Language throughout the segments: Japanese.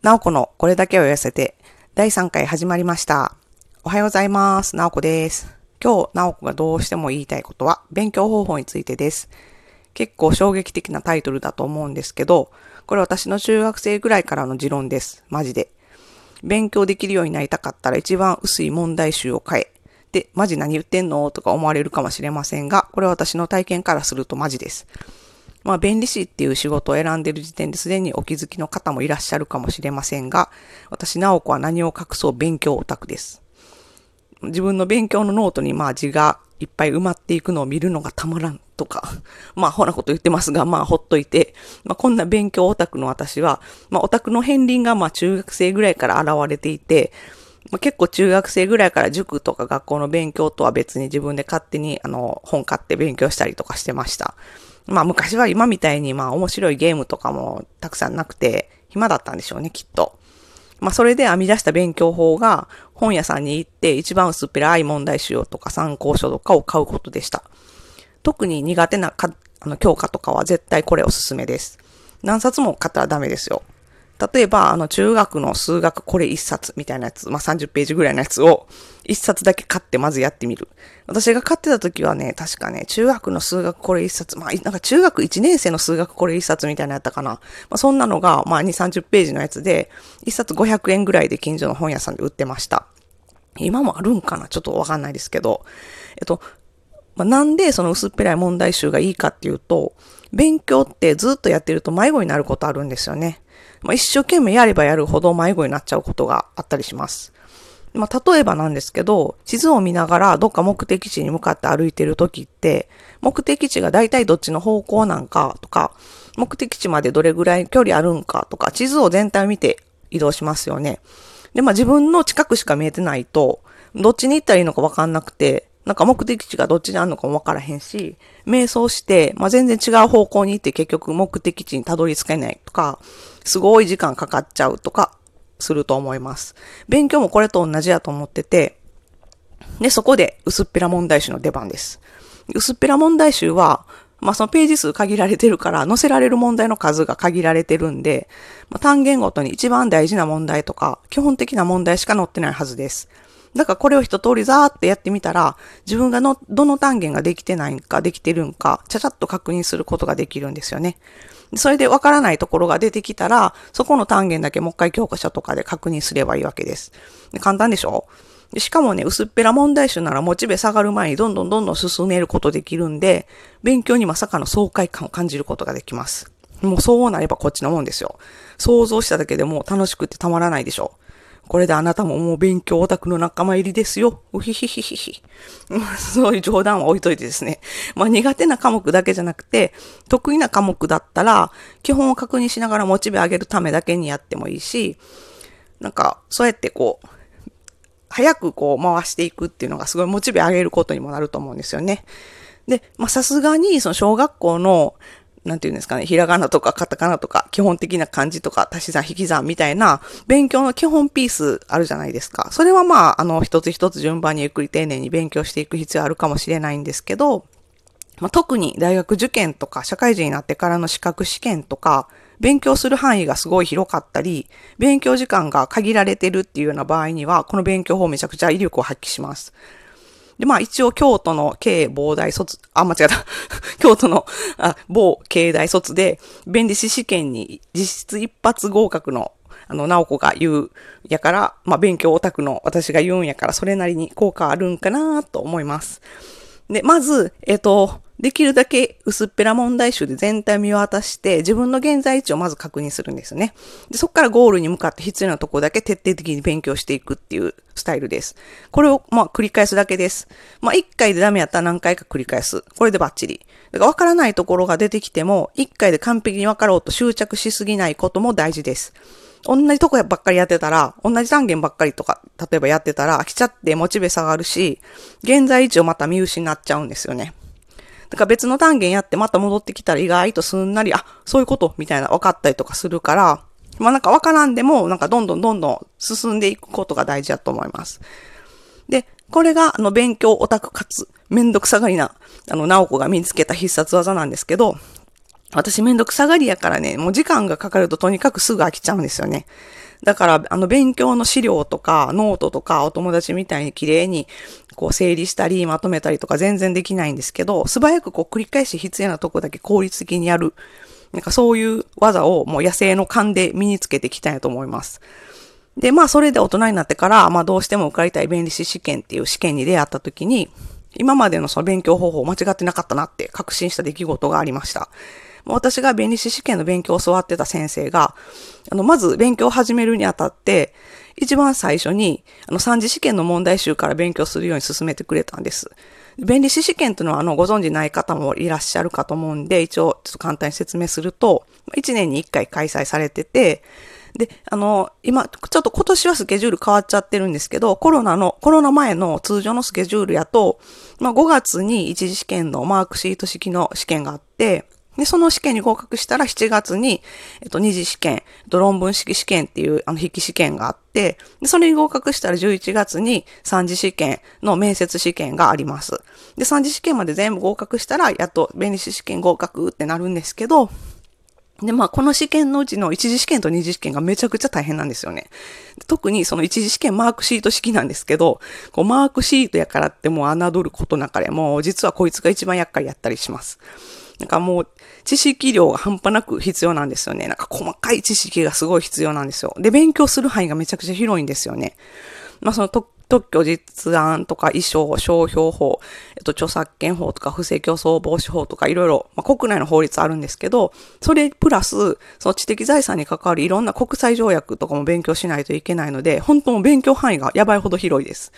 なおこのこれだけを言わせて、第3回始まりました。おはようございます。なおこです。今日、なおこがどうしても言いたいことは、勉強方法についてです。結構衝撃的なタイトルだと思うんですけど、これ私の中学生ぐらいからの持論です。マジで。勉強できるようになりたかったら一番薄い問題集を変え。で、マジ何言ってんの？とか思われるかもしれませんが、これは私の体験からするとマジです。まあ、弁理士っていう仕事を選んでる時点ですでにお気づきの方もいらっしゃるかもしれませんが、私、直子は何を隠そう勉強オタクです。自分の勉強のノートにまあ字がいっぱい埋まっていくのを見るのがたまらんとか、まあほなこと言ってますが、まあほっといて、まあこんな勉強オタクの私は、まあオタクの片鱗がまあ中学生ぐらいから現れていて、まあ、結構中学生ぐらいから塾とか学校の勉強とは別に自分で勝手にあの本買って勉強したりとかしてました。まあ昔は今みたいにまあ面白いゲームとかもたくさんなくて暇だったんでしょうね、きっと。まあそれで編み出した勉強法が本屋さんに行って一番薄っぺらい問題集とか参考書とかを買うことでした。特に苦手なかあの教科とかは絶対これおすすめです。何冊も買ったらダメですよ。例えば、あの、中学の数学これ一冊みたいなやつ、まあ、30ページぐらいのやつを一冊だけ買ってまずやってみる。私が買ってた時はね、確かね、中学の数学これ一冊、まあ、なんか中学1年生の数学これ一冊みたいなやったかな。まあ、そんなのが、まあ、2、30ページのやつで、一冊500円ぐらいで近所の本屋さんで売ってました。今もあるんかな？ちょっとわかんないですけど。えっと、まあ、なんでその薄っぺらい問題集がいいかっていうと、勉強ってずっとやってると迷子になることあるんですよね。まあ、一生懸命やればやるほど迷子になっちゃうことがあったりします。まあ、例えばなんですけど、地図を見ながらどっか目的地に向かって歩いてる時って、目的地が大体どっちの方向なんかとか、目的地までどれぐらい距離あるんかとか、地図を全体を見て移動しますよね。で、まあ自分の近くしか見えてないと、どっちに行ったらいいのかわかんなくて、なんか目的地がどっちにあるのかもわからへんし、瞑想して、まあ、全然違う方向に行って結局目的地にたどり着けないとか、すごい時間かかっちゃうとか、すると思います。勉強もこれと同じやと思ってて、で、そこで薄っぺら問題集の出番です。薄っぺら問題集は、まあ、そのページ数限られてるから、載せられる問題の数が限られてるんで、まあ、単元ごとに一番大事な問題とか、基本的な問題しか載ってないはずです。だからこれを一通りザーってやってみたら、自分がの、どの単元ができてないんか、できてるんか、ちゃちゃっと確認することができるんですよね。それでわからないところが出てきたら、そこの単元だけもう一回教科書とかで確認すればいいわけです。で簡単でしょ？しかもね、薄っぺら問題集ならモチベ下がる前にどんどんどんどん進めることできるんで、勉強にまさかの爽快感を感じることができます。もうそうなればこっちのもんですよ。想像しただけでも楽しくてたまらないでしょ。これであなたももう勉強オタクの仲間入りですよ。うひひひひひ。そういう冗談は置いといてですね。まあ苦手な科目だけじゃなくて、得意な科目だったら、基本を確認しながらモチベ上げるためだけにやってもいいし、なんか、そうやってこう、早くこう回していくっていうのがすごいモチベ上げることにもなると思うんですよね。で、まあさすがにその小学校のなんていうんですかね、ひらがなとかカタカナとか、基本的な漢字とか、足し算引き算みたいな、勉強の基本ピースあるじゃないですか。それはまあ、あの、一つ一つ順番にゆっくり丁寧に勉強していく必要あるかもしれないんですけど、まあ、特に大学受験とか、社会人になってからの資格試験とか、勉強する範囲がすごい広かったり、勉強時間が限られてるっていうような場合には、この勉強法めちゃくちゃ威力を発揮します。で、まあ一応京都の経防大卒、あ、間違えた。京都のあ某経大卒で、弁理士試験に実質一発合格の、あの、直子が言うやから、まあ勉強オタクの私が言うんやから、それなりに効果あるんかなと思います。で、まず、えっ、と、できるだけ薄っぺら問題集で全体を見渡して、自分の現在位置をまず確認するんですね。で、そこからゴールに向かって必要なとこだけ徹底的に勉強していくっていうスタイルです。これを、まあ、繰り返すだけです。まあ、一回でダメやったら何回か繰り返す。これでバッチリ。だから分からないところが出てきても、一回で完璧に分かろうと執着しすぎないことも大事です。同じとこばっかりやってたら、同じ単元ばっかりとか、例えばやってたら飽きちゃってモチベ下がるし、現在位置をまた見失っちゃうんですよね。だから別の単元やってまた戻ってきたら意外とすんなり、あ、そういうことみたいな分かったりとかするから、まあなんか分からんでも、なんかどんどんどんどん進んでいくことが大事だと思います。で、これが、あの、勉強オタクかつ、めんどくさがりな、あの、直子が身につけた必殺技なんですけど、私めんどくさがりやからね、もう時間がかかるととにかくすぐ飽きちゃうんですよね。だから、あの、勉強の資料とか、ノートとか、お友達みたいに綺麗に、こう、整理したり、まとめたりとか全然できないんですけど、素早くこう、繰り返し必要なとこだけ効率的にやる。なんかそういう技をもう野生の勘で身につけていきたいと思います。で、まあ、それで大人になってから、まあ、どうしても受かりたい弁理士試験っていう試験に出会った時に、今までのその勉強方法を間違ってなかったなって確信した出来事がありました。私が弁理士試験の勉強を教わってた先生が、あの、まず勉強を始めるにあたって、一番最初に、あの、三次試験の問題集から勉強するように進めてくれたんです。弁理士試験というのは、あの、ご存知ない方もいらっしゃるかと思うんで、一応、ちょっと簡単に説明すると、1年に1回開催されてて、で、あの、今、ちょっと今年はスケジュール変わっちゃってるんですけど、コロナの、コロナ前の通常のスケジュールやと、まあ、5月に一次試験のマークシート式の試験があって、で、その試験に合格したら7月に、えっと、二次試験、えっと、論文式試験っていう、あの、筆記試験があって、で、それに合格したら11月に三次試験の面接試験があります。で、三次試験まで全部合格したら、やっと弁理士試験合格ってなるんですけど、で、まあ、この試験のうちの一次試験と二次試験がめちゃくちゃ大変なんですよね。特にその一次試験マークシート式なんですけど、こうマークシートやからってもう侮ることなかれもう実はこいつが一番厄介やったりします。なんかもう知識量が半端なく必要なんですよね。なんか細かい知識がすごい必要なんですよ。で、勉強する範囲がめちゃくちゃ広いんですよね。まあその特許実案とか衣装、商標法、えっと、著作権法とか不正競争防止法とかいろいろ、まあ、国内の法律あるんですけど、それプラス、その知的財産に関わるいろんな国際条約とかも勉強しないといけないので、本当も勉強範囲がやばいほど広いです。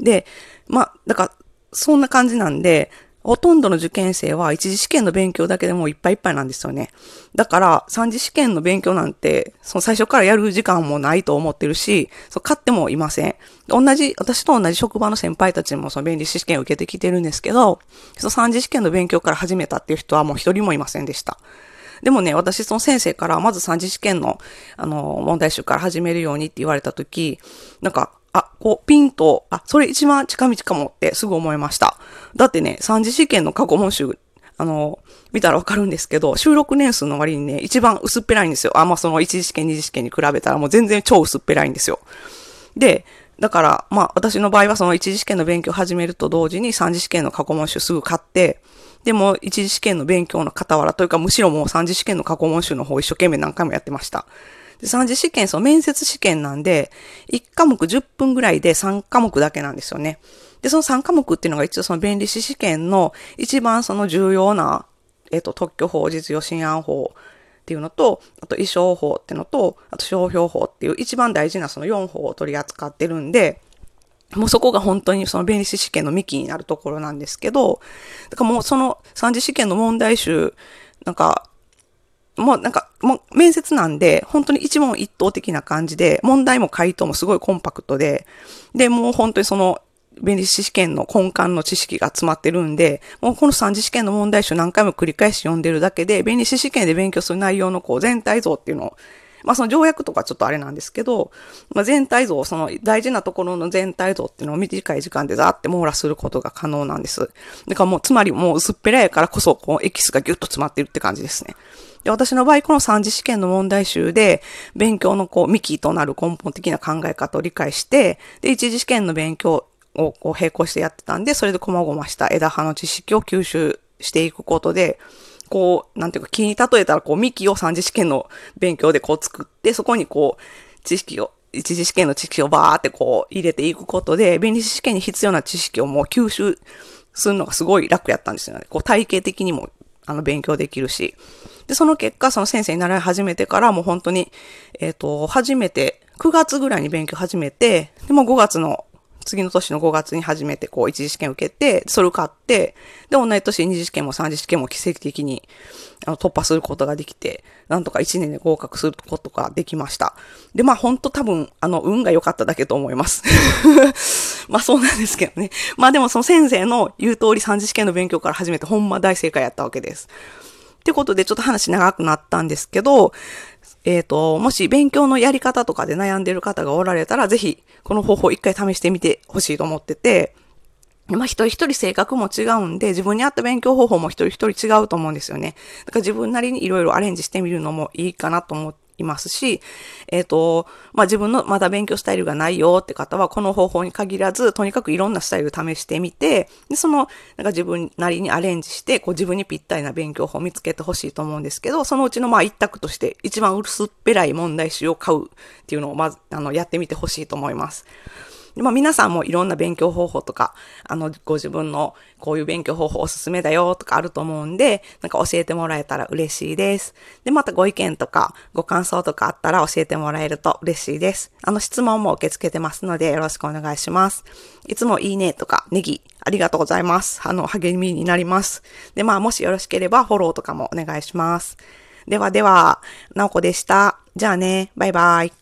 で、まあ、だから、そんな感じなんで、ほとんどの受験生は一次試験の勉強だけでもいっぱいいっぱいなんですよね。だから三次試験の勉強なんて、その最初からやる時間もないと思ってるし、そう買ってもいません。同じ、私と同じ職場の先輩たちもその弁理士試験を受けてきてるんですけど、その三次試験の勉強から始めたっていう人はもう一人もいませんでした。でもね、私その先生からまず三次試験の、あの、問題集から始めるようにって言われたとき、なんか、あ、こう、ピンと、あ、それ一番近道かもってすぐ思いました。だってね、三次試験の過去問集、あの、見たらわかるんですけど、収録年数の割にね、一番薄っぺらいんですよ。あ、まあ、その一次試験、二次試験に比べたらもう全然超薄っぺらいんですよ。で、だから、まあ、私の場合はその一次試験の勉強を始めると同時に三次試験の過去問集すぐ買って、でも一次試験の勉強の傍らというか、むしろもう三次試験の過去問集の方一生懸命何回もやってました。で、三次試験、その面接試験なんで、1科目10分ぐらいで3科目だけなんですよね。で、その3科目っていうのが一応その弁理士試験の一番その重要な、えっ、と、特許法、実用新案法っていうのと、あと衣装法っていうのと、あと商標法っていう一番大事なその4法を取り扱ってるんで、もうそこが本当にその弁理士試験の幹になるところなんですけど、だからもうその三次試験の問題集、なんかもうなんか、もう面接なんで、本当に一問一答的な感じで、問題も回答もすごいコンパクトで、で、もう本当にその、弁理士試験の根幹の知識が詰まってるんで、もうこの三次試験の問題集何回も繰り返し読んでるだけで、弁理士試験で勉強する内容のこう全体像っていうのをまあその条約とかちょっとあれなんですけど、まあ全体像、その大事なところの全体像っていうのを短い時間でザーって網羅することが可能なんです。だからもう、つまりもう薄っぺらやからこそ、こうエキスがギュッと詰まってるって感じですね。で、私の場合、この三次試験の問題集で、勉強のこう、幹となる根本的な考え方を理解して、で、一次試験の勉強をこう並行してやってたんで、それで細々した枝葉の知識を吸収していくことで、こう、なんていうか、木に例えたら、こう、幹を三次試験の勉強でこう作って、そこにこう、知識を、一次試験の知識をバーってこう、入れていくことで、弁理士試験に必要な知識をもう吸収するのがすごい楽やったんですよね。こう、体系的にも、あの、勉強できるし。で、その結果、その先生に習い始めてから、もう本当に、えっ、ー、と、初めて、9月ぐらいに勉強始めて、でも5月の次の年の5月に初めてこう一次試験受けて、それを受かって、で、同じ年二次試験も三次試験も奇跡的にあの突破することができて、なんとか1年で合格することができました。で、まあ本当多分、あの、運が良かっただけと思います。まあそうなんですけどね。まあでもその先生の言う通り三次試験の勉強から始めてほんま大正解やったわけです。ってことでちょっと話長くなったんですけど、えっ、ー、と、もし勉強のやり方とかで悩んでる方がおられたら、ぜひ、この方法一回試してみてほしいと思ってて、まあ一人一人性格も違うんで、自分に合った勉強方法も一人一人違うと思うんですよね。だから自分なりにいろいろアレンジしてみるのもいいかなと思っいますし、えっ、ー、と、まあ自分のまだ勉強スタイルがないよって方は、この方法に限らず、とにかくいろんなスタイル試してみて、で、その、なんか自分なりにアレンジして、こう自分にぴったりな勉強法を見つけてほしいと思うんですけど、そのうちのまあ一択として、一番薄っぺらい問題集を買うっていうのをまず、あの、やってみてほしいと思います。まあ皆さんもいろんな勉強方法とか、あの、ご自分のこういう勉強方法おすすめだよとかあると思うんで、なんか教えてもらえたら嬉しいです。で、またご意見とかご感想とかあったら教えてもらえると嬉しいです。あの、質問も受け付けてますのでよろしくお願いします。いつもいいねとかネギありがとうございます。あの、励みになります。で、まあもしよろしければフォローとかもお願いします。ではでは、なおこでした。じゃあね、バイバイ。